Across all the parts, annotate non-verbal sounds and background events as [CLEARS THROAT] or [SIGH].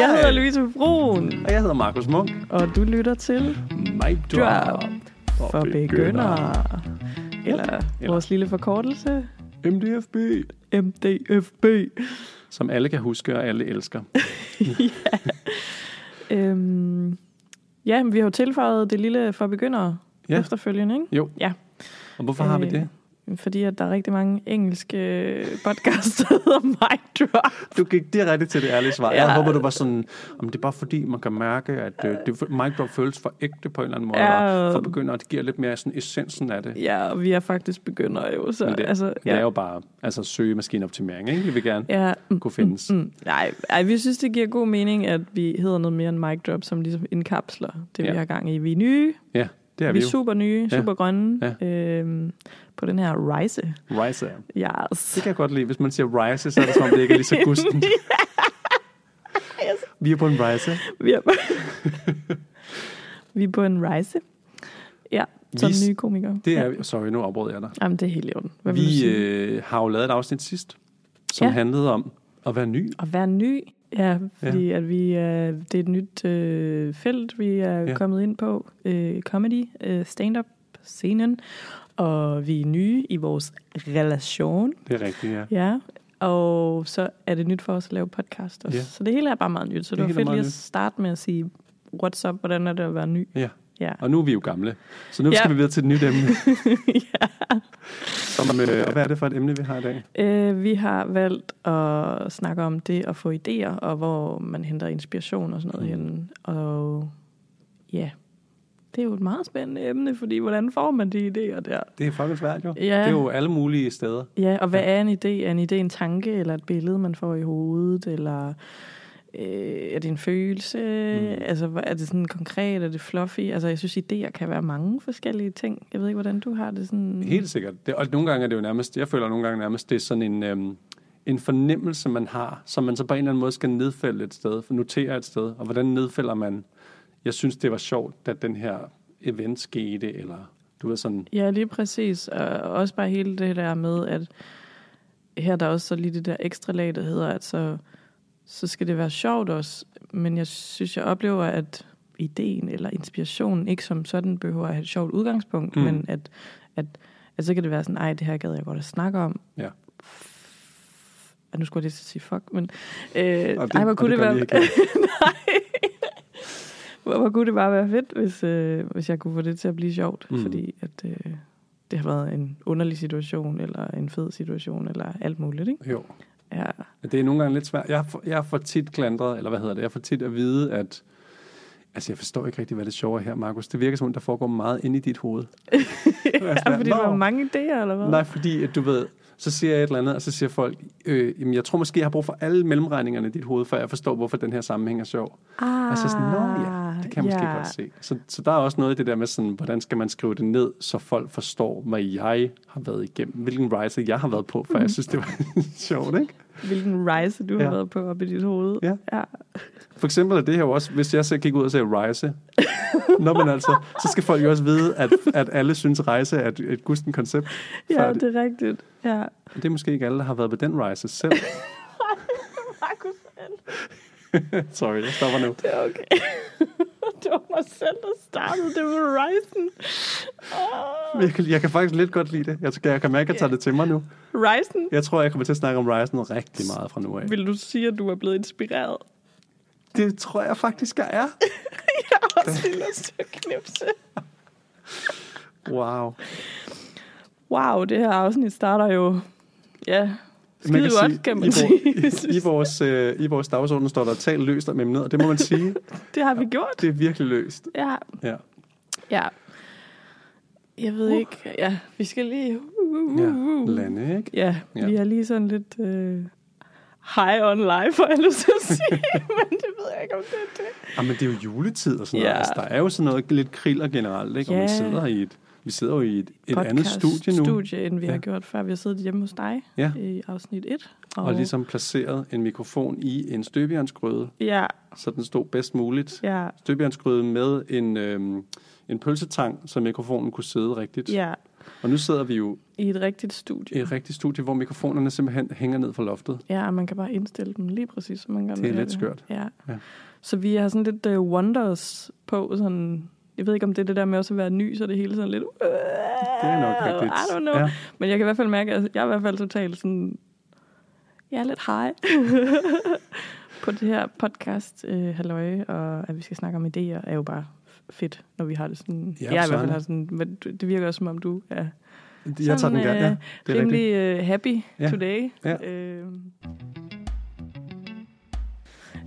Jeg hedder Louise Brun, Og jeg hedder Markus Munk. og du lytter til Mic Drop For, For Begyndere. Eller Eller- vores lille forkortelse, MDFB. MDFB. Som alle kan huske, og alle elsker. [LAUGHS] Øhm, ja, men vi har jo tilføjet det lille for begyndere Ja. ja. efterfølgende, ikke? Jo. Ja. Og hvorfor har vi Øh, det? Fordi at der er rigtig mange engelske podcasts, der hedder Mic Drop. Du gik direkte til det ærlige svar. Ja. Jeg håber, du var sådan, om det er bare fordi, man kan mærke, at øh, det, mic drop føles for ægte på en eller anden måde. Ja. Og for begynder, det giver lidt mere sådan essensen af det. Ja, og vi er faktisk begyndere jo, så Men det, altså, det ja. er jo bare altså, søgemaskineoptimering, ikke? Vi vil gerne ja, mm, kunne findes. Mm, nej, ej, vi synes, det giver god mening, at vi hedder noget mere end mic drop, som ligesom indkapsler det, Ja. vi har gang i. Vi er nye, Ja, det er vi vi er jo. super nye, Ja. super grønne øhm, på den her rejse. Rise. Yes. Det kan jeg godt lide. Hvis man siger rise, så er det som om, det ikke er lige så gusten. [LAUGHS] Vi er på en rise. Vi er, vi er på en rejse. Ja, som Vi- nye komikere. Det ja. er, sorry, nu afbrød jeg dig. Jamen, det er helt i orden. Hvad Vi øh, har jo lavet et afsnit sidst, som Ja. handlede om at være ny. At være ny, ja, fordi ja. at vi er, det er et nyt øh, felt, vi er Ja. kommet ind på. Øh, comedy, øh, stand-up, scenen. Og vi er nye i vores relation. Det er rigtigt, ja. Ja, og så er det nyt for os at lave podcast også. Ja. Så det hele er bare meget nyt. Så Det det, var er fedt lige at starte med at sige, what's up, hvordan er det at være ny? ja. Ja. Og nu er vi jo gamle. Så nu Ja. skal vi videre til et nyt emne. [LAUGHS] ja. Som, øh, og hvad er det for et emne, vi har i dag? Øh, vi har valgt at snakke om det at få idéer, og hvor man henter inspiration og sådan noget Mm. mm. hen. Og ja, det er jo et meget spændende emne, fordi hvordan får man de idéer der? Det er fucking svært jo. Ja. Det er jo alle mulige steder. Ja, og hvad er en idé? Er en idé en tanke, eller et billede, man får i hovedet, eller øh, er det en følelse? Mm. Altså, er det sådan konkret, er det fluffy? Altså, jeg synes, idéer kan være mange forskellige ting. Jeg ved ikke, hvordan du har det sådan... Helt sikkert. Det, og nogle gange er det jo nærmest, jeg føler nogle gange nærmest, det er sådan en, øhm, en fornemmelse, man har, som man så på en eller anden måde skal nedfælde et sted, for notere et sted. Og hvordan nedfælder man, jeg synes, det var sjovt, da den her event skete, eller du ved sådan, Ja, lige præcis. Og også bare hele det der med, at her er der også så lige det der ekstra lag, der hedder, at så, så skal det være sjovt også. Men jeg synes, jeg oplever, at ideen eller inspirationen ikke som sådan behøver at have et sjovt udgangspunkt, Mm. men at, at, at så kan det være sådan, ej, det her gad jeg godt at snakke om. Ja. Og nu skulle jeg lige sige fuck, men... Øh, det- ej, hvor kunne det det, være... [LAUGHS] Nej. hvor, hvor kunne det bare være fedt, hvis, øh, hvis jeg kunne få det til at blive sjovt. Mm. Fordi at, øh, det har været en underlig situation, eller en fed situation, eller alt muligt, ikke? jo. Ja. Det er nogle gange lidt svært. Jeg får, jeg får tit klandret, eller hvad hedder det, jeg får tit at vide, at Altså, jeg forstår ikke rigtig, hvad det sjove er her, Markus. Det virker som om, der foregår meget inde i dit hoved. [LAUGHS] ja, fordi der var mange idéer, eller hvad? Nej, fordi at du ved, så siger jeg et eller andet, og så siger folk, øh, jamen, jeg tror måske, jeg har brug for alle mellemregningerne i dit hoved, før jeg forstår, hvorfor den her sammenhæng er sjov. Ah, Og så sådan, nå ja, det kan jeg måske ja. godt se. Så, så der er også noget i det der med sådan, hvordan skal man skrive det ned, så folk forstår, hvad jeg har været igennem, hvilken rejse jeg har været på, for jeg synes, det var [LAUGHS] sjovt, ikke? Hvilken rejse du har Ja. været på op i dit hoved. Ja. ja. For eksempel er det her jo også, hvis jeg så gik ud og sagde rejse, [LAUGHS] Nå, men altså, så skal folk jo også vide, at, at alle synes, rejse er et, et gusten koncept. Ja, det er rigtigt. Ja. det er måske ikke alle, der har været på den rejse selv. [LAUGHS] Markus, Sorry, jeg stopper nu. det er okay. Mig selv, der startede. Det rejsen. Oh. Jeg kan, jeg kan faktisk lidt godt lide det. Jeg, jeg kan mærke, at jeg tager det til mig nu. Rejsen? Jeg tror, jeg kommer til at snakke om Ryzen rigtig meget fra nu af. Vil du sige, at du er blevet inspireret? Det tror jeg faktisk, jeg er. [LAUGHS] Jeg har også lige lyst til at knipse. Wow. Wow, det her afsnit starter jo... Ja, skide godt, kan man i, sige. i, i, vores, øh, I vores dagsorden står der talt løst om emnet, og det må man sige, [LAUGHS] Det har vi gjort. det er virkelig løst. Ja, Ja. ja. Jeg ved ikke. Ja, vi skal lige... Uh, uh, Ja, uh, uh. lande, ikke? Ja, Ja. vi er lige sådan lidt uh, high on life, for jeg lyst til at sige. [LAUGHS] Men det ved jeg ikke, om det er det. Jamen, det er jo juletid og sådan Ja. noget. Altså, der er jo sådan noget lidt kriller generelt, ikke? Og man Ja. sidder i et, vi sidder jo i et, et andet studie nu. studie, end vi Ja. har gjort før. Vi har siddet hjemme hos dig Ja. i afsnit 1. Og, og ligesom placeret en mikrofon i en støbejernsgryde, Ja, så den stod bedst muligt. ja, Støbejernsgryde med en, øhm, en pølsetang, så mikrofonen kunne sidde rigtigt. ja. Og nu sidder vi jo I et rigtigt studie. i et rigtigt studie, hvor mikrofonerne simpelthen hænger ned fra loftet. Ja, og man kan bare indstille dem lige præcis, som man gerne Det er vil lidt skørt. Ja. Ja. Så vi har sådan lidt uh, wonders på, sådan, jeg ved ikke, om det er det der med også at være ny, så det hele sådan lidt... Det er nok rigtigt. I don't know. Ja. Men jeg kan i hvert fald mærke, at jeg er i hvert fald totalt sådan... Jeg er lidt high [LAUGHS] på det her podcast, øh, halløj, og at vi skal snakke om idéer, er jo bare fedt, når vi har det sådan... Ja, jeg er i hvert fald har sådan... Men det virker også, som om du er Jeg tager den gerne. Ja, det er rimelig uh, happy Ja. today. Ja. Øhm.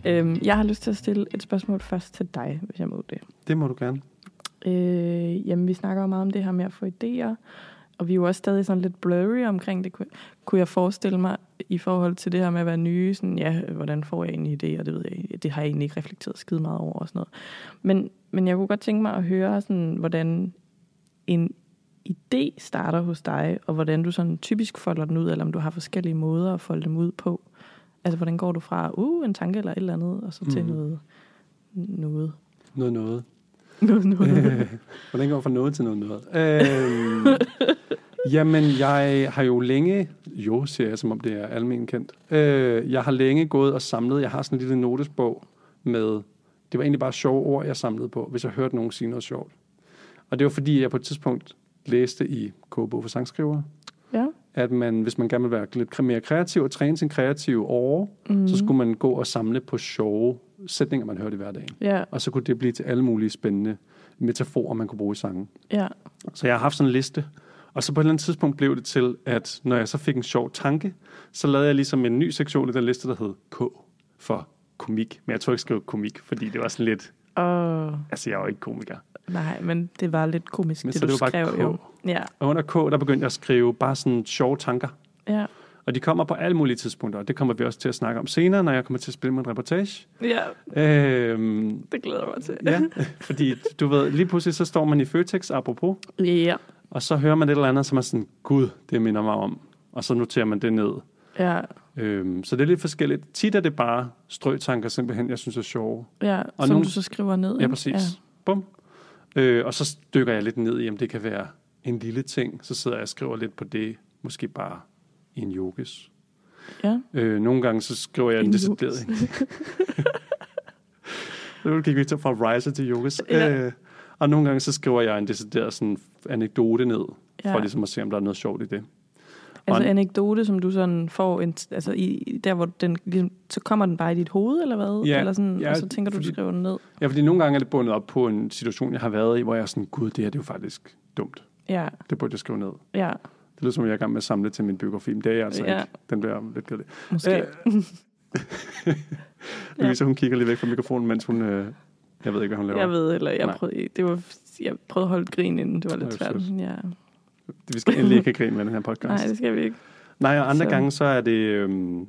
Øhm, jeg har lyst til at stille et spørgsmål først til dig, hvis jeg må det. Det må du gerne. Øh, jamen, vi snakker jo meget om det her med at få idéer, og vi er jo også stadig sådan lidt blurry omkring det, kunne, jeg forestille mig, i forhold til det her med at være nye, sådan, ja, hvordan får jeg egentlig idéer, det ved jeg det har jeg egentlig ikke reflekteret skide meget over og sådan noget. Men, men jeg kunne godt tænke mig at høre, sådan, hvordan en idé starter hos dig, og hvordan du sådan typisk folder den ud, eller om du har forskellige måder at folde dem ud på. Altså, hvordan går du fra, uh, en tanke eller et eller andet, og så til Mhm. noget, noget, Noget noget noget, noget. Hvordan går fra noget til noget noget? Øh, jamen, jeg har jo længe... Jo, siger jeg, som om det er almen kendt. Øh, jeg har længe gået og samlet... Jeg har sådan en lille notesbog med... Det var egentlig bare sjove ord, jeg samlede på, hvis jeg hørte nogen sige noget sjovt. Og det var fordi, jeg på et tidspunkt læste i Kobo for sangskriver, at man, hvis man gerne vil være lidt mere kreativ og træne sin kreative åre, Mm. så skulle man gå og samle på sjove sætninger, man hørte i hverdagen. Ja, Og så kunne det blive til alle mulige spændende metaforer, man kunne bruge i sangen. ja, Så jeg har haft sådan en liste. Og så på et eller andet tidspunkt blev det til, at når jeg så fik en sjov tanke, så lavede jeg ligesom en ny sektion i den liste, der hed K for komik. Men jeg tror ikke skrive komik, fordi det var sådan lidt... og Altså, jeg er jo ikke komiker. nej, men det var lidt komisk, Men det så du det var bare skrev K. jo. Ja, Og under K, der begyndte jeg at skrive bare sådan sjove tanker. ja, Og de kommer på alle mulige tidspunkter, og det kommer vi også til at snakke om senere, når jeg kommer til at spille en reportage. ja, Øhm, det glæder jeg mig til. ja, [LAUGHS] fordi du ved, lige pludselig så står man i Føtex, apropos, ja, Og så hører man et eller andet, som er sådan, gud, det minder mig om. Og så noterer man det ned. ja, Øhm, så det er lidt forskelligt. Tit er det bare strøtanker simpelthen, jeg synes er sjove. ja, Og som nogle- du så skriver ned. Ja, præcis. Ja. Bum. Øh, og så dykker jeg lidt ned i, om det kan være en lille ting. Så sidder jeg og skriver lidt på det. Måske bare i en yogis. Ja, Øh, nogle gange så skriver jeg en, En decideret... [LAUGHS] nu gik vi til fra riser til yogis. Ja. Øh, og nogle gange så skriver jeg en decideret sådan anekdote ned, ja. for ligesom at se, om der er noget sjovt i det. Altså anekdote, som du sådan får, en, altså i, der hvor den, ligesom, så kommer den bare i dit hoved, eller hvad? Ja, eller sådan, ja, og så tænker du, du fordi- skriver den ned. Ja, fordi nogle gange er det bundet op på en situation, jeg har været i, hvor jeg er sådan, gud, det her det er jo faktisk dumt. Ja, Det burde jeg skrive ned. ja, Det lyder som, om jeg er i gang med at samle til min biografi, men det er jeg altså Ja. ikke. Den bliver lidt kedelig. måske. Øh, [LAUGHS] Louise, hun kigger lidt væk fra mikrofonen, mens hun... Øh, jeg ved ikke, hvad hun laver. jeg ved, eller jeg Nej. prøvede, det var, jeg prøvede at holde grin inden, det var lidt svært. Ja. Vi skal endelig ikke have grin med den her podcast. Nej, det skal vi ikke. Nej, og andre Så- gange, så er det... Øhm,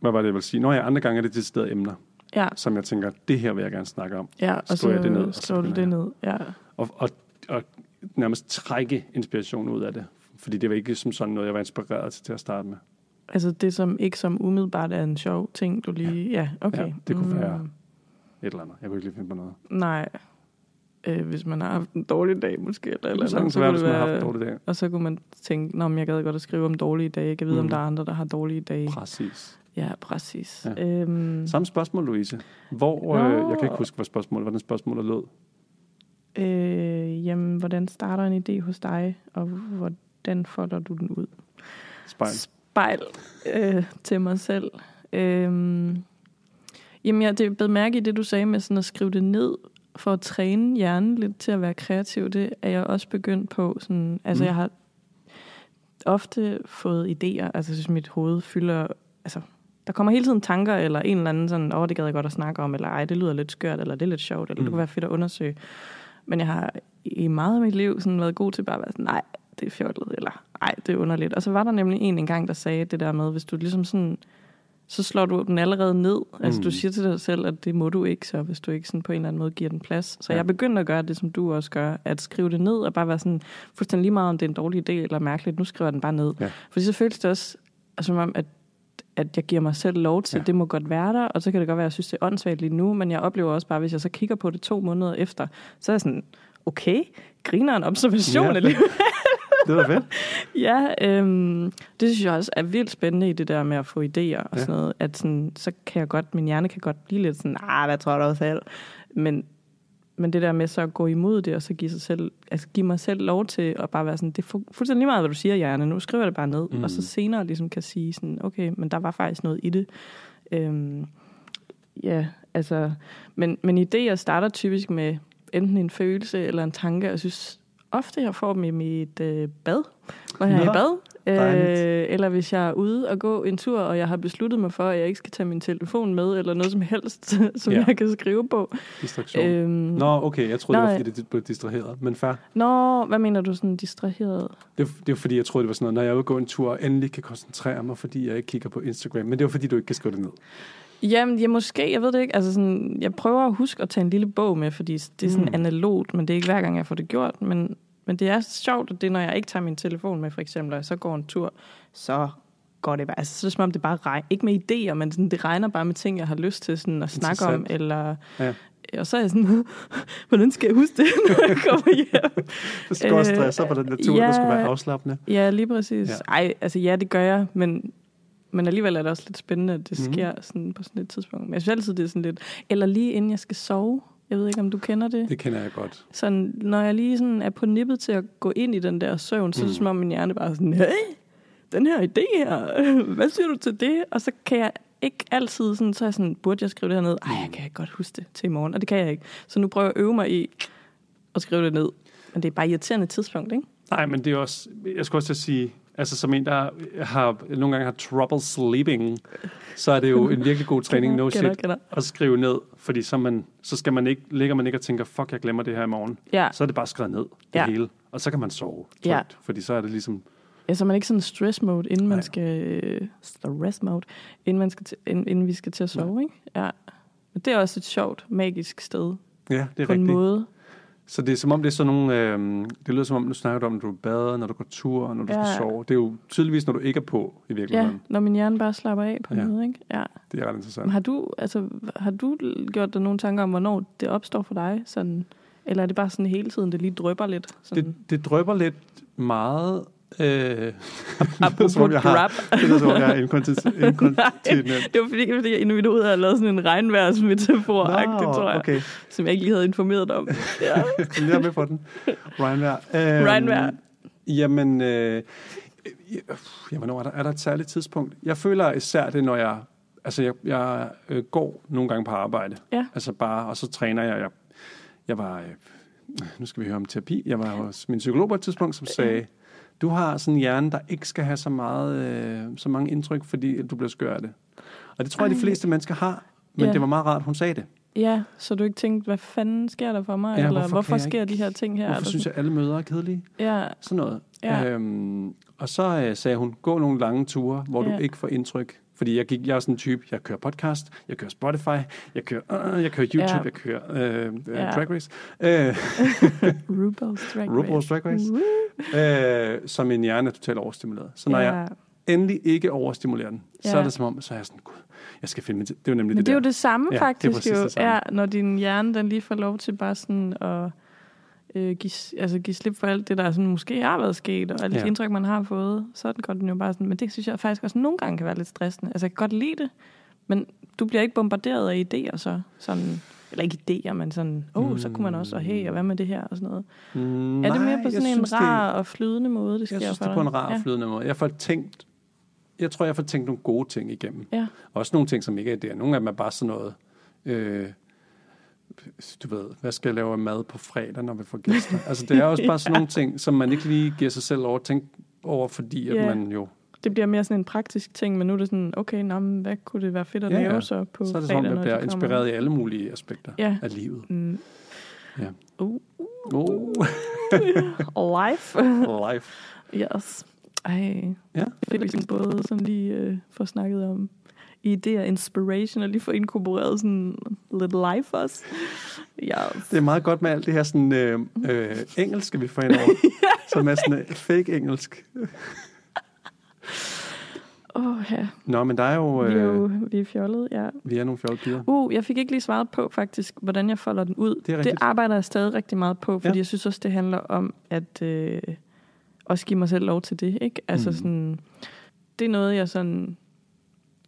hvad var det, jeg ville sige? Nå ja, andre gange er det deciderede emner, Ja, som jeg tænker, det her vil jeg gerne snakke om. ja og så Skriver jeg det ned, og så du det ned. Ja, Og, og, og nærmest trække inspiration ud af det. Fordi det var ikke som sådan noget, jeg var inspireret til til at starte med. altså det som ikke som umiddelbart er en sjov ting, du lige... Ja, okay. Ja, det kunne Mm, være- Et eller andet. Jeg kunne ikke lige finde på noget. Nej. Øh, hvis man har haft en dårlig dag måske, eller, eller sagtens så være, hvis man har haft en dårlig dag. Og så kunne man tænke, Nå, men jeg gad godt at skrive om dårlige dage. Jeg kan vide, mm. om der er andre, der har dårlige dage. Præcis. Ja, præcis. Ja. Øhm, Samme spørgsmål, Louise. Hvor, øh, jeg kan ikke huske, hvad spørgsmålet, hvordan spørgsmålet lød. øh, jamen, hvordan starter en idé hos dig, og hvordan folder du den ud? Spejl. Spejl øh, til mig selv. Øhm, jamen, jeg det blev mærke i det, du sagde med sådan at skrive det ned, for at træne hjernen lidt til at være kreativ. Det er jeg også begyndt på. Sådan, altså, Mm. jeg har ofte fået idéer. Altså, synes, mit hoved fylder... Altså, der kommer hele tiden tanker, eller en eller anden sådan, åh, oh, det gad jeg godt at snakke om, eller ej, det lyder lidt skørt, eller det er lidt sjovt, eller mm. det kunne være fedt at undersøge. Men jeg har i meget af mit liv sådan været god til bare at være sådan, nej, det er fjollet, eller ej, det er underligt. Og så var der nemlig en engang, der sagde det der med, hvis du ligesom sådan, så slår du den allerede ned. Altså Mm. du siger til dig selv, at det må du ikke, så hvis du ikke sådan på en eller anden måde giver den plads. Så Ja. jeg begyndte at gøre det, som du også gør, at skrive det ned, og bare være sådan, fuldstændig lige meget, om det er en dårlig idé eller mærkeligt, nu skriver jeg den bare ned. Ja. Fordi så føles det også, altså, som om, at at jeg giver mig selv lov til, Ja. det må godt være der, og så kan det godt være, at jeg synes, det er åndssvagt lige nu, men jeg oplever også bare, hvis jeg så kigger på det to måneder efter, så er jeg sådan, okay, griner en observation ja. alligevel. Det var fedt. [LAUGHS] Ja, øhm, det synes jeg også er vildt spændende i det der med at få idéer og Ja. sådan noget. At sådan, så kan jeg godt, min hjerne kan godt blive lidt sådan, ah, hvad tror du selv? Men, men det der med så at gå imod det, og så give, sig selv, altså give mig selv lov til at bare være sådan, det er fu- fuldstændig lige meget, hvad du siger, hjerne. Nu skriver jeg det bare ned. Mm. Mm. Og så senere ligesom kan sige sådan, okay, men der var faktisk noget i det. Øhm, ja, altså, men, men idéer starter typisk med enten en følelse eller en tanke. Jeg synes ofte, jeg får dem i mit øh, bad, når jeg er i bad. Øh, eller hvis jeg er ude og gå en tur, og jeg har besluttet mig for, at jeg ikke skal tage min telefon med, eller noget som helst, [LAUGHS] som Ja. jeg kan skrive på. Distraktion. Øhm, Nå, okay, jeg troede, det var, nej. fordi det blev distraheret. Men fair. Nå, hvad mener du sådan distraheret? Det, er- det er fordi, jeg troede, det var sådan noget, når jeg er ude og gå en tur, og endelig kan koncentrere mig, fordi jeg ikke kigger på Instagram. Men det var fordi, du ikke kan skrive det ned. Jamen, ja, måske, jeg ved det ikke. Altså sådan, jeg prøver at huske at tage en lille bog med, fordi det er sådan Mm. analogt, men det er ikke hver gang, jeg får det gjort. Men, men det er sjovt, at det når jeg ikke tager min telefon med, for eksempel, og så går en tur, så går det bare. Altså, så er det som om, det bare regner. Ikke med idéer, men sådan, det regner bare med ting, jeg har lyst til sådan, at snakke om. Eller, Ja. Og så er jeg sådan, [LAUGHS] hvordan skal jeg huske det, [LAUGHS] når jeg kommer hjem? [LAUGHS] Du skal også Øh, stresse på den der tur, ja. der skulle være afslappende. Ja, lige præcis. Ja. Ej, altså ja, det gør jeg, men, men alligevel er det også lidt spændende, at det Mhm. sker sådan på sådan et tidspunkt. Men jeg synes altid, det er sådan lidt... Eller lige inden jeg skal sove. Jeg ved ikke, om du kender det. Det kender jeg godt. Sådan, når jeg lige sådan er på nippet til at gå ind i den der søvn, så er Mm. det som om min hjerne bare er sådan, hey, den her idé her, [LAUGHS] hvad siger du til det? Og så kan jeg ikke altid sådan, så er jeg sådan, burde jeg skrive det her ned? Ej, jeg kan ikke godt huske det til i morgen, og det kan jeg ikke. Så nu prøver jeg at øve mig i at skrive det ned. Men det er bare irriterende tidspunkt, ikke? Nej, men det er også, jeg skulle også sige, altså som en, der har, nogle gange har trouble sleeping, så er det jo en virkelig god træning, no shit, at skrive ned, fordi så, man, så skal man ikke, ligger man ikke og tænker, fuck, jeg glemmer det her i morgen. Ja. Så er det bare skrevet ned, det Ja. hele, og så kan man sove trygt, Ja. fordi så er det ligesom, Ja, så er man ikke sådan stress mode, inden Nej. man skal... øh, Stress mode, inden, man skal til, inden, inden vi skal til at sove, ikke? Ja. Men det er også et sjovt, magisk sted, ja, det er på en rigtigt. måde. Så det er som om, det er sådan nogle, øh, det lyder som om, du snakker om, når du bader, når du går tur, når du Ja. skal sove. Det er jo tydeligvis, når du ikke er på i Ja, virkeligheden. når min hjerne bare slapper af på Ja. ja. noget, ikke? Ja. Det er ret interessant. Men har du, altså, har du gjort dig nogle tanker om, hvornår det opstår for dig? Sådan, eller er det bare sådan hele tiden, det lige drøber lidt? Sådan, Det, det drøber lidt meget... Øh, [LAUGHS] apropos som om jeg har- drop. det er som om, jeg er inkontinent. [LAUGHS] inkontinent. Det var fordi, fordi inden vi ud havde lavet sådan en regnværsmetafor, Nå, tror jeg, okay. som jeg ikke lige havde informeret dig om. [LAUGHS] Ja. Jeg er med på den. Regnvejr. Øhm, Regnvejr. Jamen, øh, jamen hvornår er, der, er der et særligt tidspunkt? Jeg føler især det, når jeg... Altså, jeg, jeg øh, går nogle gange på arbejde. Ja. Altså bare, og så træner jeg. Jeg, jeg var... Øh, nu skal vi høre om terapi. Jeg var hos min psykolog på et tidspunkt, som sagde, du har sådan en hjerne, der ikke skal have så, meget, øh, så mange indtryk, fordi du bliver skør af det. Og det tror jeg, de Ej. fleste mennesker har. Men Ja. det var meget rart, hun sagde det. Ja, så du ikke tænkte, hvad fanden sker der for mig? Ja, eller hvorfor hvorfor, sker ikke- de her ting her? Hvorfor Eller synes jeg, alle møder er kedelige? Ja, Sådan noget. Ja. Øhm, og så øh, sagde hun, gå nogle lange ture, hvor. Ja. du ikke får indtryk. Fordi jeg, gik, jeg er sådan en type, jeg kører podcast, jeg kører Spotify, jeg kører, uh, jeg kører YouTube, Ja. jeg kører øh, øh, Ja. Drag Race. Øh, [LAUGHS] RuPaul's Drag Race. RuPaul's Drag Race. øh, så min hjerne er totalt overstimuleret. Så når ja. jeg endelig ikke overstimulerer den, så Ja. er det som om, så er jeg sådan, gud, jeg skal finde min tid. Det er jo nemlig Men det, det er jo det samme Ja, det faktisk præcis jo. det samme. Ja, når din hjerne den lige får lov til bare sådan at øh, give, altså give slip for alt det, der sådan, måske har været sket, og alle Ja. de indtryk, man har fået, så går den jo bare sådan. Men det synes jeg faktisk også nogle gange kan være lidt stressende. Altså jeg kan godt lide det, men du bliver ikke bombarderet af idéer så. Sådan, eller ikke idéer, men sådan, åh, oh, så kunne man også, og hey, og hvad med det her, og sådan noget. Mm, er det mere på sådan en synes, det- rar og flydende måde, det sker Jeg synes, for det er på en rar, ja. flydende måde. Jeg får tænkt, jeg tror, jeg får tænkt nogle gode ting igennem. Ja. Også nogle ting, som ikke er der. Nogle af dem er bare sådan noget, øh, du ved, hvad skal jeg lave af mad på fredag, når vi får gæster? [LAUGHS] altså, det er også bare sådan nogle ting, som man ikke lige giver sig selv over at tænke over, fordi at Ja. man jo, Det bliver mere sådan en praktisk ting, men nu er det sådan, okay, nå, men hvad kunne det være fedt at Ja, lave ja. så på så er det fredag, jeg når bliver de kommer? inspireret i alle mulige aspekter Ja. af livet. Mm. Ja. Uh, Oh, [LAUGHS] life. life. yes. Ej, Ja, fedt, vi kan både sådan lige øh, få snakket om idéer, inspiration, og lige få inkorporeret sådan lidt life også. Yes. Det er meget godt med alt det her sådan, øh, øh, engelsk, vi får ind over, [LAUGHS] som er sådan øh, fake engelsk. Åh, oh, ja. Nå, men der er jo, Vi er jo øh, vi er fjollet, ja. vi er nogle fjollede piger. Uh, jeg fik ikke lige svaret på faktisk, hvordan jeg folder den ud. Det er det arbejder jeg stadig rigtig meget på, fordi Ja. ja. jeg synes også, det handler om at øh, også give mig selv lov til det, ikke? Altså Mm. sådan, det er noget, jeg sådan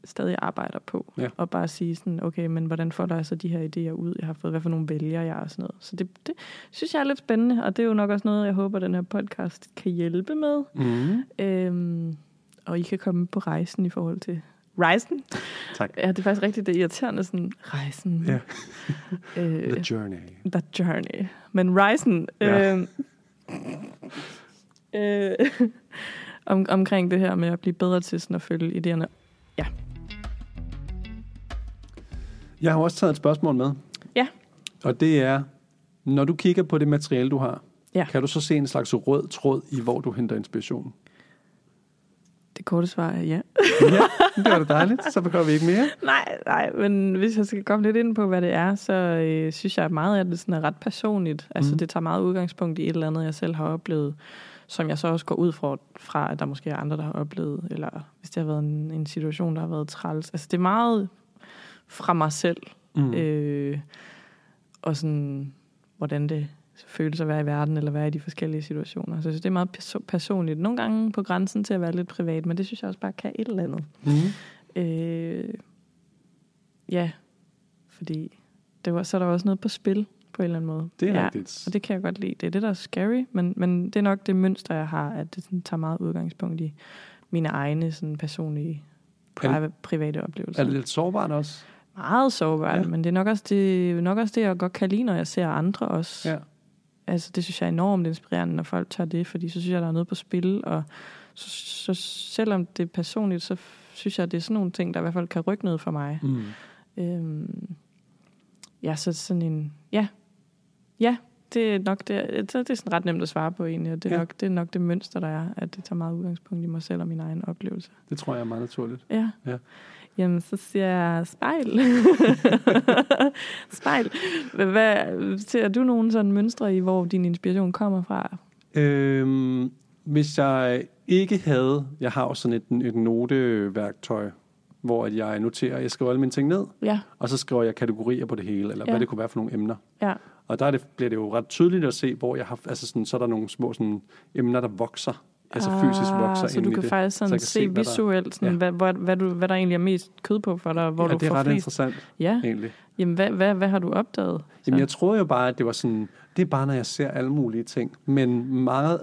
stadig arbejder på. Ja. Og bare sige sådan, okay, men hvordan får jeg så de her idéer ud, jeg har fået? Hvad for nogle vælger jeg og sådan noget. Så det, det synes jeg er lidt spændende, og det er jo nok også noget, jeg håber, den her podcast kan hjælpe med. Mm. Øhm, og I kan komme på rejsen i forhold til rejsen. Tak. Ja, det er faktisk rigtigt, det er irriterende, sådan rejsen. Ja. [LAUGHS] øh, The journey. The journey. Men rejsen... Ja. Øh, øh, [LAUGHS] om, omkring det her med at blive bedre til sådan at følge idéerne. Jeg har også taget et spørgsmål med. Ja. Og det er, når du kigger på det materiale, du har, Ja. kan du så se en slags rød tråd i, hvor du henter inspiration? Det korte svar er ja. ja, det var da dejligt. Så behøver vi ikke mere. Nej, nej, men hvis jeg skal komme lidt ind på, hvad det er, så øh, synes jeg, at meget af det sådan er ret personligt. Altså, Mhm. det tager meget udgangspunkt i et eller andet, jeg selv har oplevet, som jeg så også går ud fra, fra at der måske er andre, der har oplevet, eller hvis det har været en, en situation, der har været træls. Altså, det er meget fra mig selv, Mm. øh, og sådan, hvordan det føles at være i verden, eller være i de forskellige situationer. Så jeg synes, det er meget perso- personligt. Nogle gange på grænsen til at være lidt privat, men det synes jeg også bare kan et eller andet. Mm. Øh, ja, fordi det var, så er der også noget på spil på en eller anden måde. Det er ja, rigtigt. Og det kan jeg godt lide. Det er det, der er scary, men, men det er nok det mønster, jeg har, at det sådan, tager meget udgangspunkt i mine egne sådan, personlige, private, private oplevelser. Er det lidt sårbart også? Meget sårbart, Ja. men det er nok også det, nok også det, jeg godt kan lide, når jeg ser andre også. Ja. Altså, det synes jeg er enormt inspirerende, når folk tager det, fordi så synes jeg, der er noget på spil, og så, så selvom det er personligt, så synes jeg, det er sådan nogle ting, der i hvert fald kan rykke noget for mig. Mm. Øhm, ja, så sådan en... Ja, ja det er nok det, det, er sådan ret nemt at svare på egentlig, og det er, Ja. ja. nok, det er nok det mønster, der er, at det tager meget udgangspunkt i mig selv og min egen oplevelse. Det tror jeg er meget naturligt. Ja. Ja. Jamen, så siger jeg spejl. [LAUGHS] spejl. Hvad, ser du nogle sådan mønstre i, hvor din inspiration kommer fra? Øhm, hvis jeg ikke havde, jeg har jo sådan et, et noteværktøj, hvor at jeg noterer, jeg skriver alle mine ting ned, Ja, og så skriver jeg kategorier på det hele, eller ja. Ja. hvad det kunne være for nogle emner. ja, Og der er det, bliver det jo ret tydeligt at se, hvor jeg har, altså sådan, så er der nogle små sådan, emner, der vokser, altså fysisk vokser Ah, Så ind du i kan det. faktisk Så sådan kan se, se, hvad visuelt, sådan, Ja. hvad, hvad, hvad, du, hvad der egentlig er mest kød på for dig, hvor ja, du det er får ret flest. interessant, Ja, egentlig. jamen hvad, hvad, hvad har du opdaget? Så? Jamen, jeg troede jo bare, at det var sådan, det er bare, når jeg ser alle mulige ting. Men meget,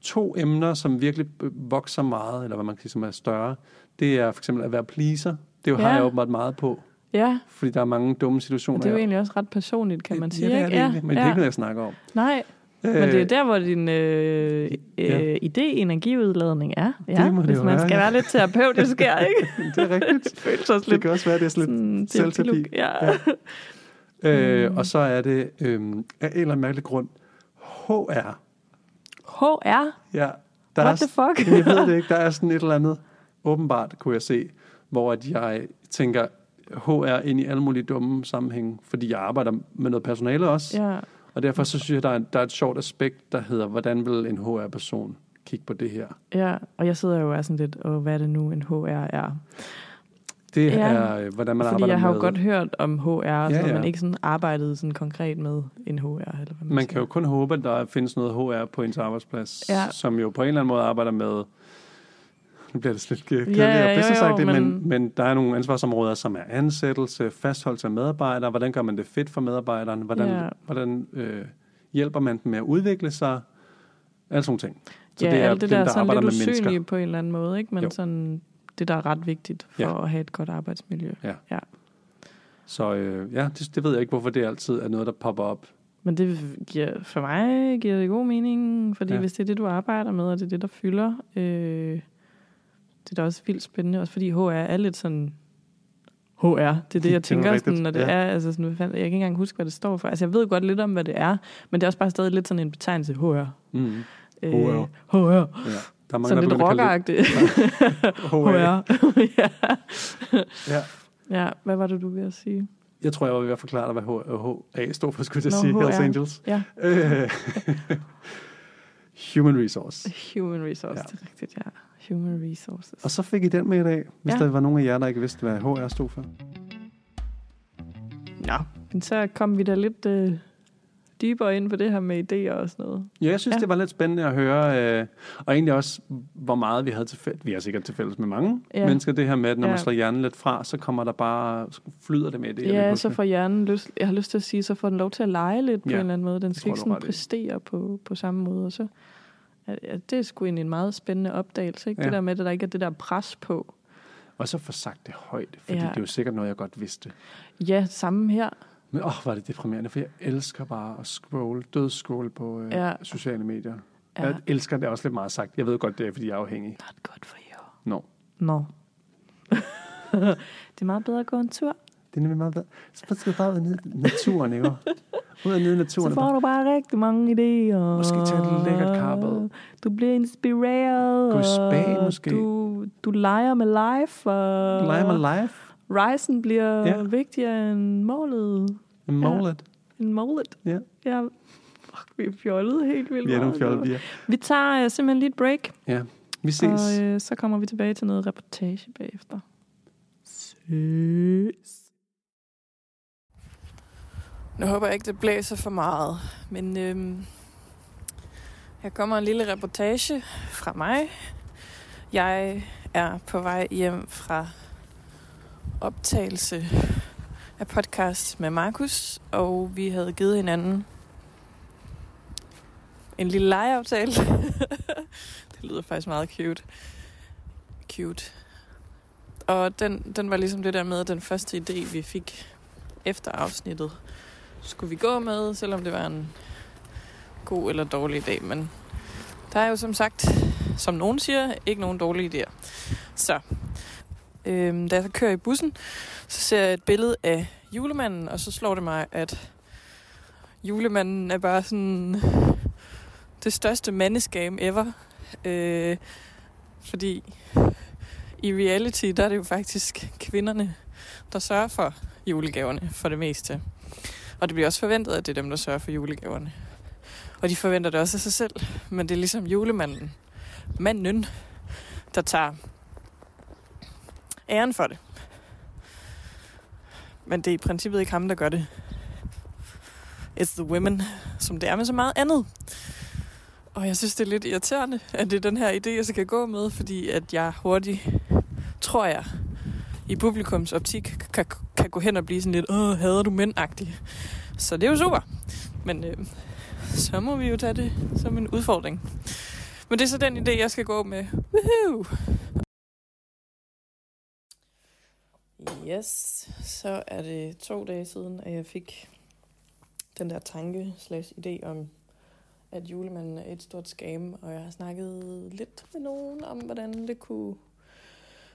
to emner, som virkelig vokser meget, eller hvad man kan sige, som er større, det er for eksempel at være pleaser. Det jo, har Ja. jeg åbenbart meget på, Ja, fordi der er mange dumme situationer. og det er jo egentlig også ret personligt, kan man sige. Ja, det er ikke? det egentlig, men det er ja. ikke noget, jeg snakker om. Nej, men det er der, hvor din øh, øh, Ja. idé-energiudladning er. Ja, Det må det hvis jo man være, skal ja. være lidt terapeutisk [LAUGHS] her, ikke? det er rigtigt. [LAUGHS] det føles også Det lidt kan også være, det er sådan lidt selvterapi. Ja. Ja. [LAUGHS] Øh, Mm. og så er det øhm, af en eller anden mærkelig grund HR. HR? Ja, der What er, the fuck? Jeg ved det ikke. Der er sådan et eller andet, åbenbart kunne jeg se, hvor at jeg tænker HR ind i alle mulige dumme sammenhænge, fordi jeg arbejder med noget personale også. Ja. Og derfor så synes jeg, der er, der er et sjovt aspekt, der hedder, hvordan vil en HR-person kigge på det her? ja, og jeg sidder jo og er sådan lidt, og hvad er det nu, en HR er? Det Ja, er, øh, hvordan man Fordi arbejder jeg har jo med... godt hørt om HR, ja, Ja, ja. men ikke sådan arbejdet sådan konkret med en HR. Eller hvad man, Man siger. kan jo kun håbe, at der findes noget HR på ens arbejdsplads, Ja. som jo på en eller anden måde arbejder med... Nu bliver det lidt kedeligt Ja, ja, ja, ja, jo, sagt det, men, men- men der er nogle ansvarsområder, som er ansættelse, fastholdelse af medarbejdere, hvordan gør man det fedt for medarbejderen, hvordan, Ja. hvordan øh, hjælper man dem med at udvikle sig, alle sådan ting. Så ja, det er alt det dem, der, der sådan arbejder lidt med mennesker. på en eller anden måde, ikke? men Jo. sådan det, der er ret vigtigt for Ja. at have et godt arbejdsmiljø. Så øh, ja, det, det ved jeg ikke, hvorfor det altid er noget, der popper op. Men det giver, for mig giver det god mening, fordi Ja. ja. hvis det er det, du arbejder med, og det er det, der fylder, øh, det er da også vildt spændende, også fordi HR er lidt sådan... HR, det er det, Det jeg tænker, sådan, når det ja. er, altså sådan, jeg kan ikke engang huske, hvad det står for. Altså, jeg ved godt lidt om, hvad det er, men det er også bare stadig lidt sådan en betegnelse, HR. Mm. Øh, HR. HR. Ja. Der er mange, Sådan der lidt at rockeragtigt. HR. [LAUGHS] HR. ja. Ja. ja, hvad var det, du ville sige? Jeg tror, jeg var ved at forklare dig, hvad HA stod for, skulle jeg Nå, sige, Hells HR. Angels. Ja, Øh, [LAUGHS] Human Resource. human resource, ja. det er rigtigt, ja. Human resources. Og så fik I den med i dag, hvis Ja. der var nogen af jer, der ikke vidste, hvad HR stod for. Nå, men så kom vi da lidt øh, dybere ind på det her med idéer og sådan noget. Ja, jeg synes, Ja. ja. det var lidt spændende at høre, øh, og egentlig også, hvor meget vi havde til fælles. Vi har sikkert til fælles med mange Ja. ja. mennesker, det her med, at når Ja. man slår hjernen lidt fra, så kommer der bare, flyder det med det. Ja, så får hjernen lyst, jeg har lyst til at sige, så får den lov til at lege lidt på Ja, en eller anden måde. Den skal tror ikke sådan præstere på, på samme måde. Og så, ja, ja, det er sgu egentlig en meget spændende opdagelse, ikke? Ja. Det der med, at der ikke er det der pres på. Og så få sagt det højt, fordi Ja. ja. det er jo sikkert noget, jeg godt vidste. Ja, samme her. Men åh, var det deprimerende, for jeg elsker bare at scrolle, dødscrolle på øh, Ja. ja. sociale medier. Ja. Ja. Jeg elsker det også lidt meget sagt. Jeg ved godt, det er, fordi jeg er afhængig. Not good for you. Nå. Nå. [LAUGHS] det er meget bedre at gå en tur. Det er nemlig meget bedre. Så skal du bare ud nyde naturen, ikke? Ud og nyde naturen. Så får du bare rigtig mange idéer. Måske tage et lækkert karbad. Du bliver inspireret. Gå i spa, måske. Du, du leger med life. Og Lege med life. Risen bliver Ja. vigtigere end målet. En målet. End målet. Ja. Ja. Fuck, vi er fjollet helt vildt Vi er nogle fjollede piger. Vi tager uh, simpelthen lige et break. Ja. Vi ses. Og uh, så kommer vi tilbage til noget reportage bagefter. Ses. Nu håber jeg ikke, det blæser for meget. Men øhm, her kommer en lille reportage fra mig. Jeg er på vej hjem fra optagelse af podcast med Markus, og vi havde givet hinanden en lille legeaftale. [LAUGHS] det lyder faktisk meget cute. Cute. Og den, den var ligesom det der med, den første idé, vi fik efter afsnittet, skulle vi gå med, selvom det var en god eller dårlig dag. Men der er jo som sagt, som nogen siger, ikke nogen dårlige idéer. Så, øhm, da jeg så kører i bussen, så ser jeg et billede af julemanden, og så slår det mig, at julemanden er bare sådan det største mandeskam ever. Øh, fordi i reality, der er det jo faktisk kvinderne, der sørger for julegaverne for det meste. Og det bliver også forventet, at det er dem, der sørger for julegaverne. Og de forventer det også af sig selv. Men det er ligesom julemanden, manden, der tager æren for det. Men det er i princippet ikke ham, der gør det. It's the women, som det er med så meget andet. Og jeg synes, det er lidt irriterende, at det er den her idé, jeg skal gå med, fordi at jeg hurtigt, tror jeg, i publikums optik, kan, kan gå hen og blive sådan lidt, åh, hader du mænd-agtig. Så det er jo super. Men øh, så må vi jo tage det som en udfordring. Men det er så den idé, jeg skal gå med. Woohoo! Yes, så er det to dage siden, at jeg fik den der tanke slash idé om, at julemanden er et stort scam, og jeg har snakket lidt med nogen om, hvordan det kunne,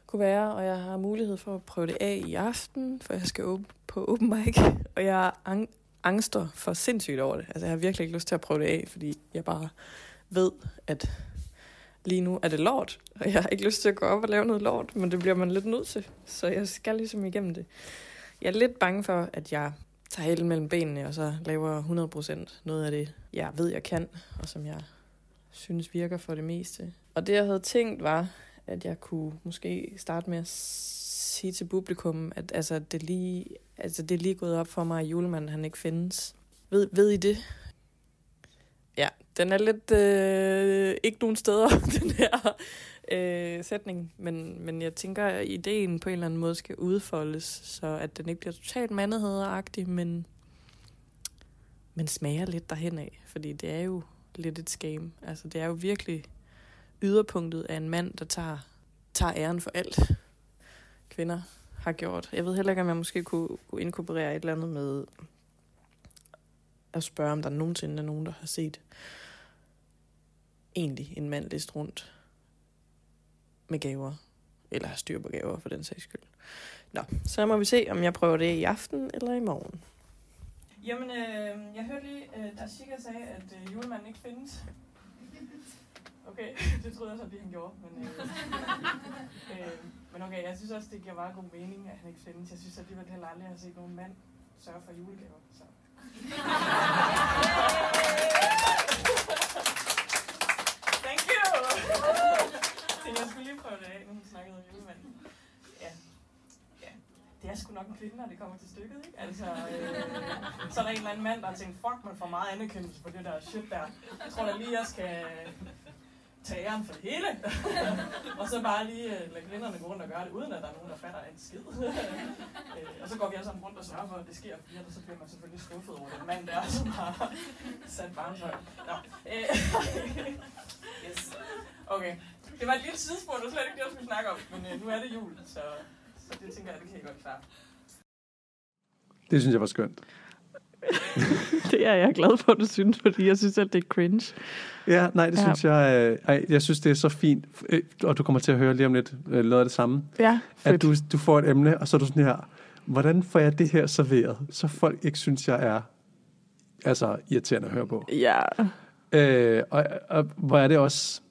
kunne være, og jeg har mulighed for at prøve det af i aften, for jeg skal åbne på open mic, [LAUGHS] og jeg ang- angster for sindssygt over det. Altså, jeg har virkelig ikke lyst til at prøve det af, fordi jeg bare ved, at lige nu er det lort, og jeg har ikke lyst til at gå op og lave noget lort, men det bliver man lidt nødt til, så jeg skal ligesom igennem det. Jeg er lidt bange for, at jeg tager hælen mellem benene, og så laver 100% noget af det, jeg ved, jeg kan, og som jeg synes virker for det meste. Og det, jeg havde tænkt, var, at jeg kunne måske starte med at sige til publikum, at altså, det, lige, altså, det er lige gået op for mig, at julemanden han ikke findes. Ved, ved I det? Ja, den er lidt øh, ikke nogen steder, [LAUGHS] den her øh, sætning, men, men jeg tænker, at ideen på en eller anden måde skal udfoldes, så at den ikke bliver totalt mandehederagtig, men, men smager lidt derhen af, fordi det er jo lidt et scam. Altså, det er jo virkelig yderpunktet af en mand, der tager, tager æren for alt, kvinder har gjort. Jeg ved heller ikke, om jeg måske kunne, kunne inkorporere et eller andet med at spørge, om der nogensinde er nogen, der har set egentlig en mand liste rundt med gaver. Eller har styr på gaver, for den sags skyld. Nå, så må vi se, om jeg prøver det i aften eller i morgen. Jamen, øh, jeg hørte lige, øh, da Chica sagde, at øh, julemanden ikke findes. Okay, [LAUGHS] det troede jeg så lige, han gjorde. Men, øh, [LAUGHS] øh, men okay, jeg synes også, det giver meget god mening, at han ikke findes. Jeg synes alligevel heller aldrig, at jeg har set nogen mand sørge for julegaver. Så. [LAUGHS] Thank you! Så jeg skulle lige prøve det af, nu hun snakkede om julemanden. Ja. ja. det er sgu nok en kvinde, når det kommer til stykket, ikke? Altså, øh, så er der en eller anden mand, der har tænkt, fuck, man får meget anerkendelse for det der shit der. Jeg tror da lige, jeg skal tageren for det hele. [LAUGHS] og så bare lige øh, lade kvinderne gå rundt og gøre det, uden at der er nogen, der fatter en skid. [LAUGHS] øh, og så går vi alle sammen rundt og sørger for, at det sker, fordi ellers så bliver man selvfølgelig skuffet over den mand der, [LAUGHS] som har sat barnshøj. Nå. Øh, yes. Okay. Det var et lille sidespor, det var slet ikke det, jeg skulle snakke om, men øh, nu er det jul, så, så det tænker jeg, det kan I godt klare. Det synes jeg var skønt. [LAUGHS] det er jeg glad for, du synes, fordi jeg synes, at det er cringe. Ja, nej, det ja. synes jeg... Øh, ej, jeg synes, det er så fint, øh, og du kommer til at høre lige om lidt øh, noget af det samme. Ja, fedt. At du, du får et emne, og så er du sådan her, hvordan får jeg det her serveret, så folk ikke synes, jeg er altså irriterende at høre på. Ja. Øh, og, og hvor er det også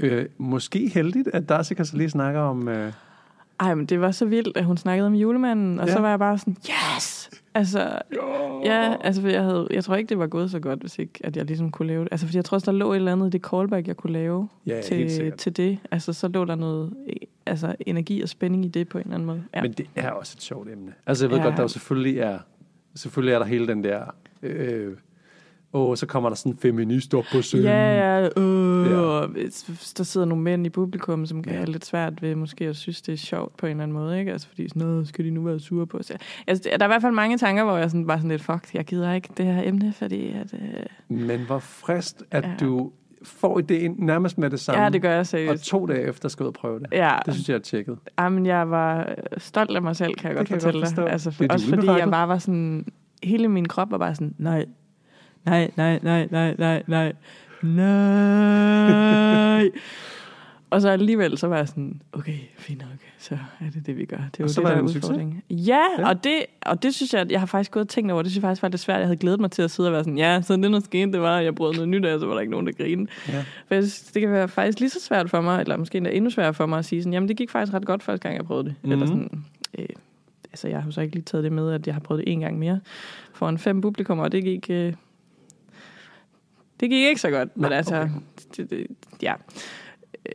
øh, måske heldigt, at Darcy kan så lige snakke om... Øh, ej, men det var så vildt, at hun snakkede om julemanden, og ja. så var jeg bare sådan, yes! Altså, jo. ja, altså, for jeg, havde, jeg tror ikke, det var gået så godt, hvis ikke, at jeg ligesom kunne lave det. Altså, fordi jeg tror også, der lå et eller andet i det callback, jeg kunne lave ja, til, til det. Altså, så lå der noget altså, energi og spænding i det på en eller anden måde. Ja. Men det er også et sjovt emne. Altså, jeg ved ja. godt, der jo selvfølgelig er, selvfølgelig er der hele den der... Øh, og så kommer der sådan en feminist op på scenen. Ja, ja, øh, ja. Og der sidder nogle mænd i publikum, som kan ja. have lidt svært ved måske at synes, det er sjovt på en eller anden måde, ikke? Altså fordi sådan noget, skal de nu være sure på os? Altså, der er i hvert fald mange tanker, hvor jeg sådan, bare sådan lidt, fuck, jeg gider ikke det her emne, fordi at... Øh... Men hvor frist, at ja. du får ideen nærmest med det samme. Ja, det gør jeg seriøst. Og to dage efter skal ud og prøve det. Ja. Det synes jeg er tjekket. Jamen, jeg var stolt af mig selv, kan jeg det godt kan fortælle dig. Altså, for, også fordi jeg bare var sådan... Hele min krop var bare sådan, nej, nej, nej, nej, nej, nej, nej, nej. [LAUGHS] og så alligevel, så var jeg sådan, okay, fint nok, så er det det, vi gør. Det er jo det, var der det en udfordring. Ja, ja, Og, det, og det synes jeg, jeg har faktisk gået og tænkt over, det synes jeg faktisk var lidt svært. Jeg havde glædet mig til at sidde og være sådan, ja, så det, der skete, det var, at jeg brød noget nyt og så var der ikke nogen, der grinede. Ja. For jeg synes, det kan være faktisk lige så svært for mig, eller måske endda endnu sværere for mig at sige sådan, jamen det gik faktisk ret godt første gang, jeg prøvede det. Mm-hmm. Eller sådan, øh, altså jeg har jo så ikke lige taget det med, at jeg har prøvet det en gang mere for en fem publikum, og det gik... Øh, det gik ikke så godt, men Nej, altså, okay. det, det, ja.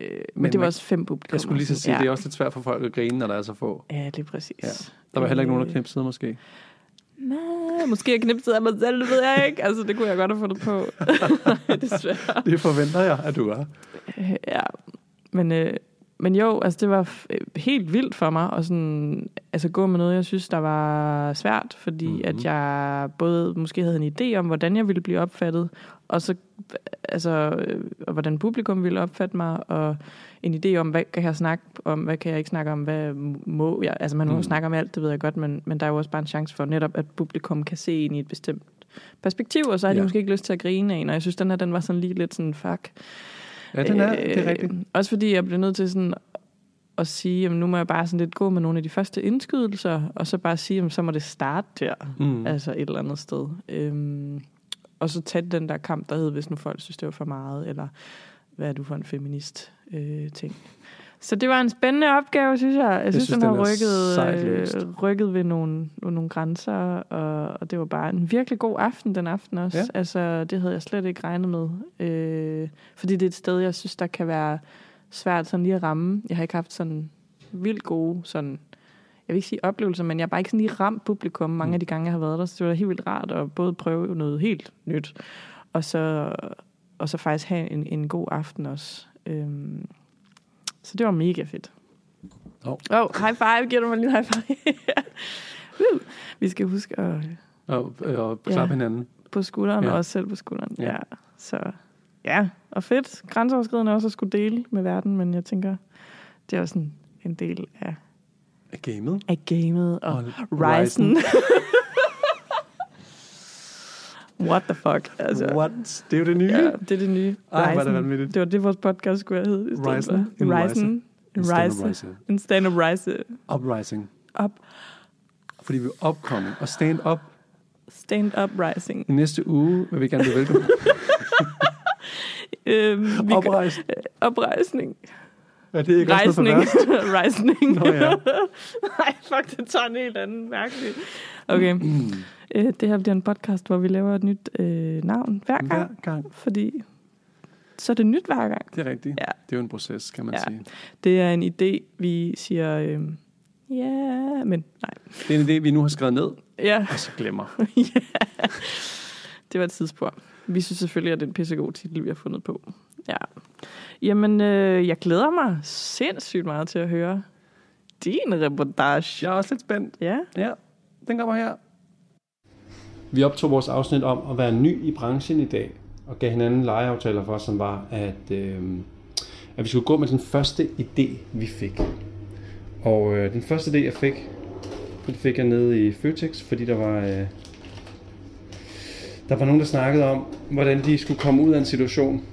Øh, men, men det var også fem publikum. Jeg skulle lige så sige, ja. det er også lidt svært for folk at grine, når der er så få. Ja, det er præcis. Ja. Der var heller ikke nogen, der knipsede måske. Nej, måske jeg knipsede af mig selv, det ved jeg ikke. Altså, det kunne jeg godt have fundet på. [LAUGHS] Desværre. Det forventer jeg, at du er. Ja, men, øh, men jo, altså det var helt vildt for mig at sådan, altså gå med noget, jeg synes, der var svært, fordi mm-hmm. at jeg både måske havde en idé om, hvordan jeg ville blive opfattet, og så altså, øh, og hvordan publikum ville opfatte mig, og en idé om, hvad kan jeg snakke om, hvad kan jeg ikke snakke om, hvad må jeg, altså man må mm. snakke om alt, det ved jeg godt, men, men der er jo også bare en chance for netop, at publikum kan se ind i et bestemt perspektiv, og så har de ja. måske ikke lyst til at grine af en, og jeg synes, den her, den var sådan lige lidt sådan, fuck. Ja, den er, øh, det er rigtigt. Også fordi jeg blev nødt til sådan at sige, jamen nu må jeg bare sådan lidt gå med nogle af de første indskydelser, og så bare sige, jamen så må det starte der, mm. altså et eller andet sted. Øhm, og så tage den der kamp, der hed, hvis nu folk synes, det var for meget, eller hvad er du for en feminist øh, ting. Så det var en spændende opgave, synes jeg. Jeg, jeg synes, synes den har rykket, øh, rykket ved nogle, ved nogle grænser, og, og det var bare en virkelig god aften den aften også. Ja. Altså, det havde jeg slet ikke regnet med. Øh, fordi det er et sted, jeg synes, der kan være svært sådan lige at ramme. Jeg har ikke haft sådan vildt gode sådan jeg vil ikke sige oplevelser, men jeg har bare ikke sådan lige ramt publikum mange mm. af de gange, jeg har været der. Så det var helt vildt rart at både prøve noget helt nyt, og så, og så faktisk have en, en god aften også. Øhm, så det var mega fedt. Oh. oh, high five. Giver du mig lige high five? [LAUGHS] uh, vi skal huske at... Og, og klappe ja, hinanden. På skulderen, ja. og også selv på skulderen. Ja. ja. Så ja, og fedt. Grænseoverskridende også at skulle dele med verden, men jeg tænker, det er også en, en del af... Af gamet? Af gamet og, og Ryzen. [LAUGHS] What the fuck? Altså, What? Det er jo det nye. Ja, det er det nye. Ej, var det vanvittigt. Det var det, vores podcast skulle have heddet. Ryzen. Ryzen. Ryzen. En stand-up rise. Uprising. Up. Fordi vi er upcoming og stand-up. Stand-up rising. I næste uge vil vi gerne blive [LAUGHS] velkommen. øhm, Oprejsning. Oprejsning. Ja, det er ikke Rejsning. også [LAUGHS] Rejsning. Nå ja. [LAUGHS] Nej, fuck, det tager en helt anden mærkelig. Okay. [CLEARS THROAT] Øh, det her bliver en podcast, hvor vi laver et nyt øh, navn hver gang. Hver gang. Fordi så er det nyt hver gang. Det er rigtigt. Ja. Det er jo en proces, kan man ja. sige. Det er en idé, vi siger, øh, Ja, men nej. Det er en idé, vi nu har skrevet ned, Ja, og så glemmer. [LAUGHS] ja. det var et tidsspor. Vi synes selvfølgelig, at det er en pissegod titel, vi har fundet på. Ja. Jamen, øh, jeg glæder mig sindssygt meget til at høre din reportage. Jeg er også lidt spændt. Ja. Ja, den kommer her. Vi optog vores afsnit om at være ny i branchen i dag, og gav hinanden legeaftaler for, som var, at, øh, at vi skulle gå med den første idé, vi fik. Og øh, den første idé, jeg fik, den fik jeg nede i Føtex, fordi der var, øh, der var nogen, der snakkede om, hvordan de skulle komme ud af en situation,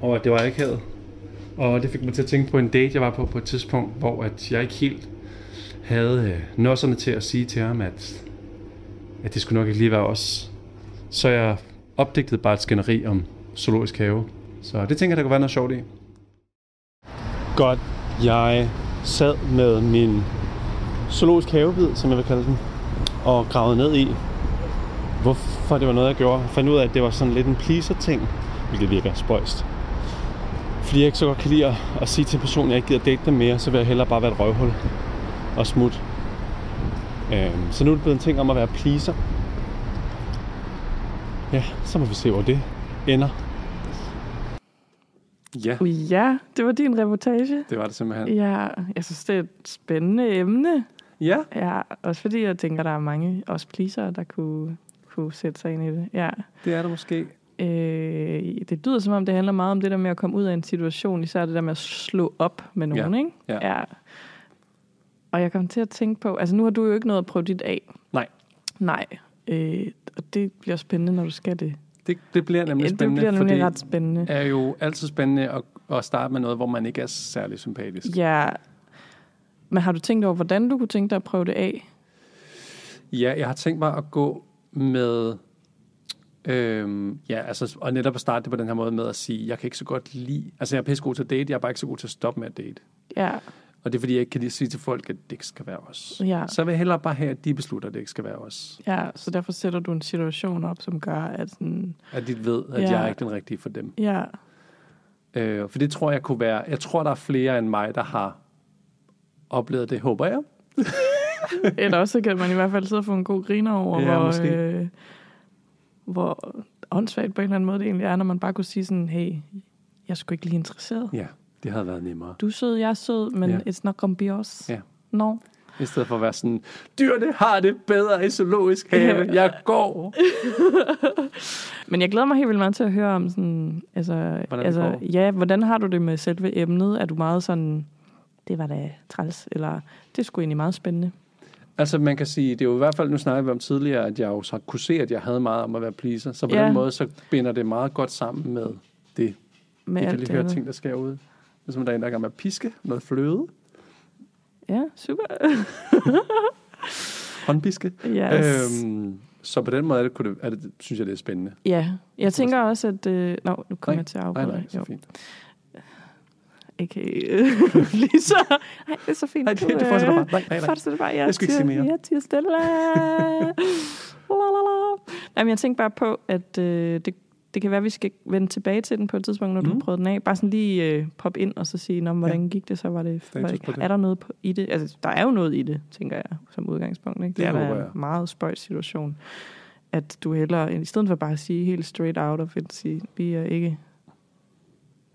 og at det var ikke havde. Og det fik mig til at tænke på en date, jeg var på på et tidspunkt, hvor at jeg ikke helt havde øh, nosserne til at sige til ham, at, at det skulle nok ikke lige være os. Så jeg opdigtede bare et skænderi om zoologisk have. Så det tænker jeg, der kunne være noget sjovt i. Godt. Jeg sad med min zoologisk havebid, som jeg vil kalde den, og gravede ned i, hvorfor det var noget, jeg gjorde. Jeg fandt ud af, at det var sådan lidt en pleaser-ting, hvilket virker spøjst. Fordi jeg ikke så godt kan lide at, at sige til en person, at jeg ikke gider date dem mere, så vil jeg hellere bare være et røvhul og smut. Øhm, så nu er det blevet en ting om at være pleaser. Ja, så må vi se, hvor det ender. Ja, Ja, det var din reportage. det var det simpelthen. Ja, jeg synes, det er et spændende emne. Ja, Ja, også fordi jeg tænker, der er mange også pleaser, der kunne, kunne sætte sig ind i det. Ja. det er det måske. Øh, det lyder som om, det handler meget om det der med at komme ud af en situation, især det der med at slå op med nogen, Ja, ikke? ja. ja. Og jeg kom til at tænke på, altså nu har du jo ikke noget at prøve dit af. Nej. Nej. Øh, og det bliver spændende, når du skal det. Det, det bliver nemlig Ja, det spændende, bliver nemlig ret spændende. det er jo altid spændende at, at starte med noget, hvor man ikke er særlig sympatisk. Ja. Men har du tænkt over, hvordan du kunne tænke dig at prøve det af? Ja, jeg har tænkt mig at gå med... Øhm, ja, altså, og netop at starte det på den her måde med at sige, jeg kan ikke så godt lide... Altså, jeg er pisse god til at date, jeg er bare ikke så god til at stoppe med at date. Ja. Og det er, fordi jeg ikke kan lide at sige til folk, at det ikke skal være os. Ja. Så vil jeg hellere bare have, at de beslutter, at det ikke skal være os. Ja, så derfor sætter du en situation op, som gør, at sådan, At de ved, at Ja. jeg er ikke den rigtige for dem. ja, Øh, for det tror jeg kunne være... Jeg tror, der er flere end mig, der har oplevet det, håber jeg. [LAUGHS] Eller også kan man i hvert fald sidde og få en god griner over, Ja, hvor, måske. øh, hvor åndssvagt på en eller anden måde det egentlig er, når man bare kunne sige sådan, hey, jeg sgu ikke lige interesseret. Ja, det havde været nemmere. Du er sød, jeg er sød, men Ja. it's not gonna be us. Ja. No. I stedet for at være sådan, dyrene har det bedre i zoologisk have. Jeg går. [LAUGHS] Men jeg glæder mig helt vildt meget til at høre om sådan, altså, Hvordan altså går. ja, hvordan har du det med selve emnet? Er du meget sådan, det var da træls, eller det sgu egentlig meget spændende? Altså man kan sige, det er jo i hvert fald, nu snakker vi om tidligere, at jeg jo så kunne se, at jeg havde meget om at være pleaser. Så på Ja. den måde, så binder det meget godt sammen med det. Med Vi kan lige høre andet? ting, der sker ud. Det er som der er en, der er med at piske noget fløde. Ja, super. [LAUGHS] Håndpiske. Yes. Øhm, så på den måde er det, kunne det, er det, synes jeg, det er spændende. Ja, jeg tænker også, at... Øh, nå, nu kommer Nej, jeg til at Nej, afbryde nej, dig. så Jo. fint. Okay. [LAUGHS] Lisa. Nej, det er så fint. Nej, det, det fortsætter bare. Nej, nej, nej. Fortsætter bare. Jeg, Jeg skal ikke sige mere. Jeg tiger stille. [LAUGHS] la, la, la. Jamen, jeg tænkte bare på, at øh, det, det kan være, at vi skal vende tilbage til den på et tidspunkt, når mm. du Mhm. har prøvet den af. Bare sådan lige øh, pop ind og så sige, Nå, hvordan gik det så? Var det, var, det. er der noget på, i det? Altså, der er jo noget i det, tænker jeg, som udgangspunkt. Ikke? Det er da en meget spøjs situation. At du hellere, i stedet for bare at sige helt straight out it, sige, vi er ikke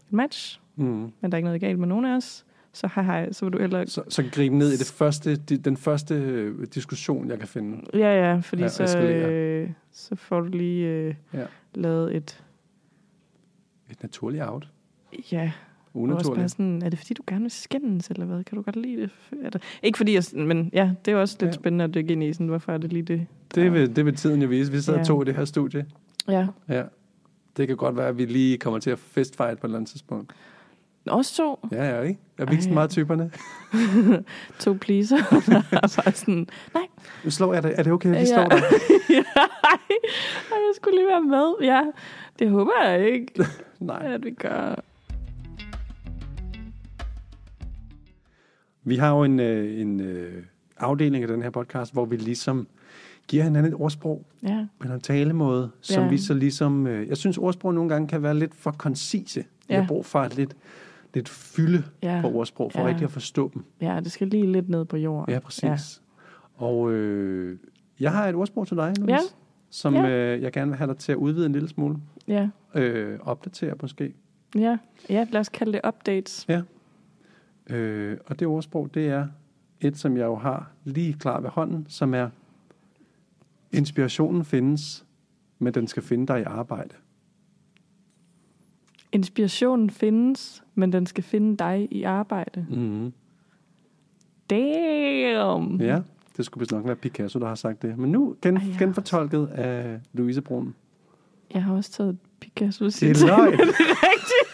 et match, Mm. men der er ikke noget galt med nogen af os, så hej hej, så vil du hellere... Så, så gribe ned i det første, den første øh, diskussion, jeg kan finde. Ja, ja, fordi Ja, så, øh, så får du lige øh, Ja. lavet et... Et naturligt out. Ja, er også bare Unaturligt. sådan, er det fordi, du gerne vil skændes, eller hvad? Kan du godt lide det? Er det? Ikke fordi, jeg, men ja, det er også lidt Ja. spændende at dykke ind i, sådan, hvorfor er det lige det? Det vil, det vil tiden jo vise. Vi sidder Ja. ja. to i det her studie. Ja, Ja. Det kan godt være, at vi lige kommer til at festfight på et eller andet tidspunkt. også to, Ja, ja, ikke? Jeg viste Ej. meget typerne. [LAUGHS] to pleaser. [LAUGHS] bare sådan, nej, Nu slår jeg dig. Er det okay, at vi Ja. slår dig? [LAUGHS] ja, jeg skulle lige være med. Ja, det håber jeg ikke, Nej. at vi gør. Vi har jo en, øh, en øh, afdeling af den her podcast, hvor vi ligesom giver hinanden et ordsprog, Ja, eller en talemåde, som Ja. vi så ligesom... Øh, jeg synes, ordsprog nogle gange kan være lidt for koncise. Ja. har brug for et lidt lidt fylde Ja. på ordsprog, for Ja. ja. rigtig at forstå dem. Ja, det skal lige lidt ned på jorden. Ja, præcis. Ja. Og øh, jeg har et ordsprog til dig, Louise, Ja. som Ja. øh, jeg gerne vil have dig til at udvide en lille smule. Ja, Øh, opdatere måske. ja. ja, lad os kalde det updates. Øh, og det ordsprog, det er et, som jeg jo har lige klar ved hånden, som er, inspirationen findes, men den skal finde dig i arbejde. Inspirationen findes, men den skal finde dig i arbejde. Mm-hmm. Damn! Ja, det skulle vist nok være Picasso, der har sagt det. Men nu gen, Ej, ja. genfortolket af Louise Brun. Jeg har også taget Picasso Det citat. er løgn. [LAUGHS] det er rigtigt.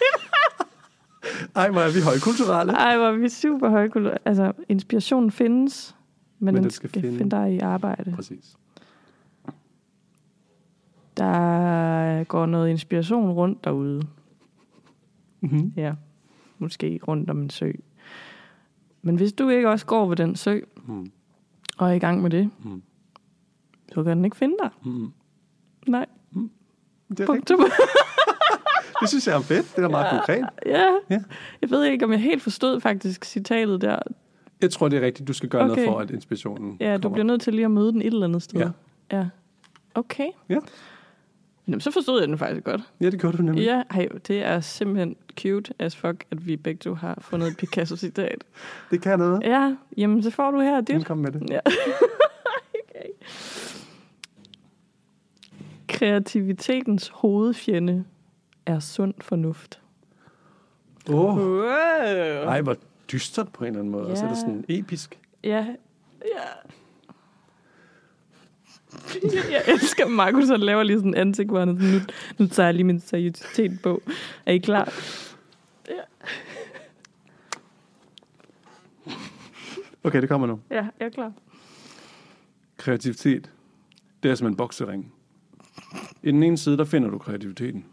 [LAUGHS] Ej, hvor er vi højkulturelle. Ej, hvor er vi super højkultur. Altså, inspirationen findes, men, men den, den skal, skal finde... finde- finde dig i arbejde. Præcis. Der går noget inspiration rundt derude. Mm-hmm. Ja, måske rundt om en sø. Men hvis du ikke også går ved den sø, Mm. og er i gang med det, Mm. så kan den ikke finde dig. Mm. Nej, Det, er punktum. [LAUGHS] det synes jeg er fedt. Det er meget konkret. ja. Ja. Jeg ved ikke, om jeg helt forstod faktisk citatet der. Jeg tror, det er rigtigt. Du skal gøre. Okay. noget for, at inspirationen Ja, du kommer. bliver nødt til lige at møde den et eller andet sted. Ja. ja. Okay. Ja. Jamen, så forstod jeg den faktisk godt. Ja, det gjorde du nemlig. Ja, ej, det er simpelthen cute as fuck, at vi begge to har fundet et Picasso-citat. [LAUGHS] Det kan noget. Ja, jamen så får du her Jamen, dit. kom med det. Ja. [LAUGHS] okay. Kreativitetens hovedfjende er sund fornuft. Åh, oh. Wow. ej, hvor dystert på en eller anden måde. Og så er det Ja. sådan episk. Ja, ja. [LAUGHS] Jeg elsker Markus, han laver lige sådan en ansigt, hvor han er sådan, nu, nu tager jeg lige min seriøsitet på. Er I klar? Okay, det kommer nu. Ja, jeg er klar. Kreativitet, det er som en boksering. I den ene side, der finder du kreativiteten.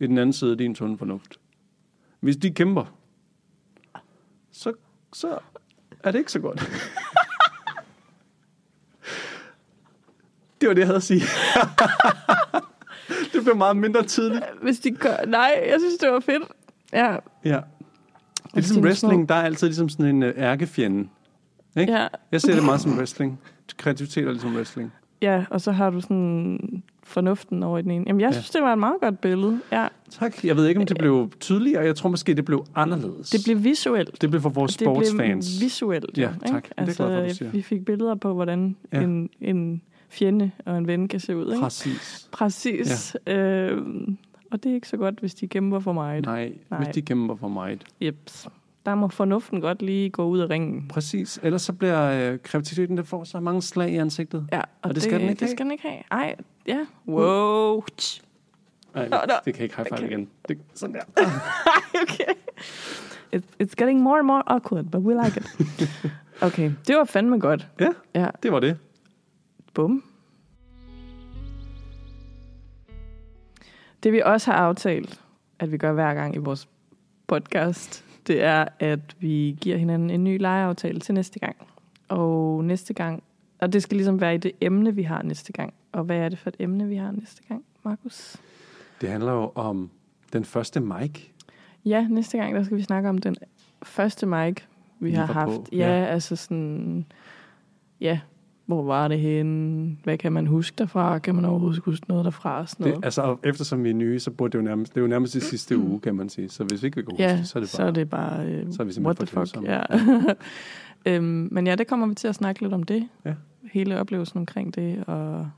I den anden side, din sunde fornuft. Hvis de kæmper, så, så er det ikke så godt. Det var det, jeg havde at sige. det blev meget mindre tidligt. Hvis de gør... Nej, jeg synes, det var fedt. Ja, Ja. Det er ligesom wrestling, der er altid ligesom sådan en øh, ærkefjende. Ikke? ja, Jeg ser det meget som wrestling. Kreativitet er ligesom wrestling. ja, og så har du sådan fornuften over i den ene. Jamen, jeg Ja. synes, det var et meget godt billede. Ja, Tak. Jeg ved ikke, om det blev tydeligere. Jeg tror måske, det blev anderledes. det blev visuelt. det blev for vores det blev sportsfans. visuelt. Ja, tak. ikke? Det er Altså, glad for, du siger. vi fik billeder på, hvordan Ja. ja. en, en fjende og en ven kan se ud. Ikke? Præcis. Præcis. Ja. Øhm, og det er ikke så godt, hvis de kæmper for meget. Nej, Nej. hvis de kæmper for meget. Jeps. Der må fornuften godt lige gå ud af ringen. Præcis. Ellers så bliver øh, kreativiteten, der får så mange slag i ansigtet. Ja, og, Og det skal den ikke det have. skal den ikke have. Ej, ja. Wow. Nej, nå. det kan ikke high five Okay. igen. Det, sådan der. [LAUGHS] okay. It, it's getting more and more awkward, but we like it. [LAUGHS] Okay, det var fandme godt. Ja, Ja, det var det. Bum. Det vi også har aftalt, at vi gør hver gang i vores podcast, det er, at vi giver hinanden en ny legeaftale til næste gang. Og næste gang, og det skal ligesom være i det emne, vi har næste gang. Og hvad er det for et emne, vi har næste gang, Markus? Det handler jo om den første mic. Ja, næste gang, der skal vi snakke om den første mic, vi Lige har haft. på, ja. ja, altså sådan, ja, hvor var det henne? Hvad kan man huske derfra? Kan man overhovedet huske noget derfra? Sådan Det, noget? altså, eftersom vi er nye, så burde det jo nærmest, det er jo nærmest det sidste uge, kan man sige. Så hvis vi ikke vil kunne huske ja, det, så er det bare... så er det bare, øh, så er vi what the fuck. Ja. [LAUGHS] øhm, men ja, det kommer vi til at snakke lidt om det. Ja. Hele oplevelsen omkring det, og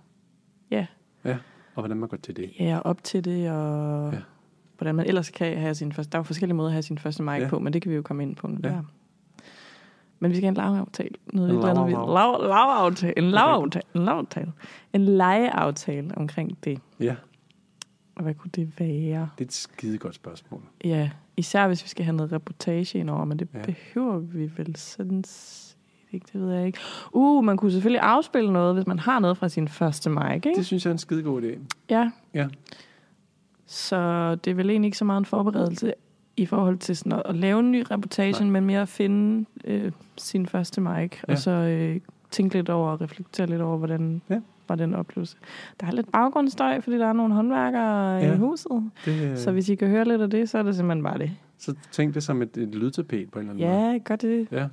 Og hvordan man går til det. ja, op til det, og Ja. ja. hvordan man ellers kan have sin første... Der er jo forskellige måder at have sin første mic Ja. ja. på, men det kan vi jo komme ind på nu. Ja. Ja. Men vi skal have en lavaftale. Noget En lavav- lav, lavaftale. En lavaftale. En lavaftale. En legeaftale omkring det. Ja, Og hvad kunne det være? det er et skide godt spørgsmål. Ja, især hvis vi skal have noget reportage indover, men det Ja. ja. behøver vi vel sådan set ikke, det ved jeg ikke. Uh, man kunne selvfølgelig afspille noget, hvis man har noget fra sin første mic, ikke? Det synes jeg er en skide god idé. Ja. Ja. Så det er vel egentlig ikke så meget en forberedelse i forhold til sådan at, at lave en ny reportage, Nej. Men mere at finde øh, sin første mic, ja. Ja. og så øh, tænke lidt over og reflektere lidt over, hvordan Ja. ja. var den oplevelse. Der er lidt baggrundsstøj, fordi der er nogle håndværkere ja. Ja. i huset. Det, Så hvis I kan høre lidt af det, så er det simpelthen bare det. Så tænk det som et, et lydtapet på en eller anden måde. Ja, gør det. Ja.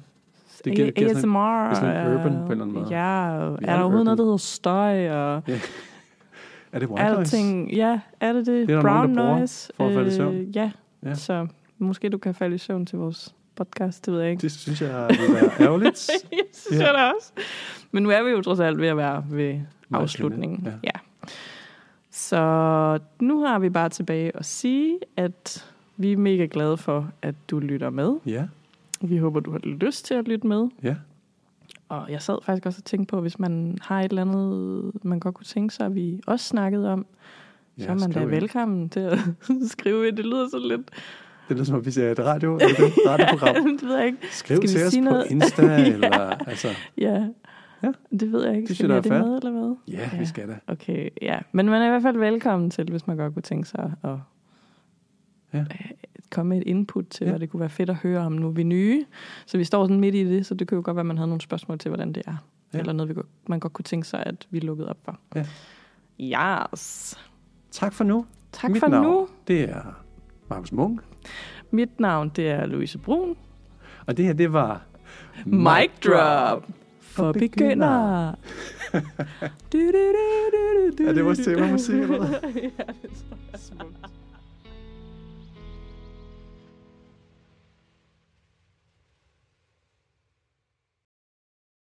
Det giver- giver sådan ASMR. det er sådan en og- urban på en eller anden måde. Ja, er er der overhovedet noget, der hedder støj? Og [LAUGHS] Er det white noise? alting. Ja, er det det? Det er der Brown nogen, der noise. for at falde i søvn. Øh, ja. Ja. så måske du kan falde i søvn til vores podcast, det ved jeg ikke. Det synes jeg vil være [LAUGHS] ærgerligt. jeg synes Ja. jeg da også. Men nu er vi jo trods alt ved at være ved afslutningen. Ja. Ja. Så nu har vi bare tilbage at sige, at vi er mega glade for, at du lytter med. Ja, Vi håber, du har lyst til at lytte med. ja. Og jeg sad faktisk også og tænkte på, hvis man har et eller andet, man godt kunne tænke sig, at vi også snakkede om, så er man da velkommen til at [LAUGHS] skrive ind. Det lyder så lidt... Det lyder som om, vi ser et radio, eller det er et radioprogram. [LAUGHS] det ved jeg ikke. Skriv Skal vi til os sige på noget? Insta, [LAUGHS] Ja. eller altså... Ja. Ja. Det ved jeg ikke. Det Skal vi have det med, eller hvad? Ja, Ja. vi skal da. Okay, ja. Men man er i hvert fald velkommen til, hvis man godt kunne tænke sig at Ja. øh, komme med et input til, Ja. hvad det kunne være fedt at høre om. Nu er vi nye, så vi står sådan midt i det, så det kunne jo godt være, at man havde nogle spørgsmål til, hvordan det er. Ja. Ja. Eller noget, vi godt, man godt kunne tænke sig, at vi lukkede op for. Ja. Yes. Tak for nu. Tak Mit for navn, nu. det er Markus Munk. Mit navn, det er Louise Brun. Og det her, det var... Mic drop for begyndere. Du, du, du, du, du, Er det vores temamusik, eller [LAUGHS] ja, det tror jeg. Smukt.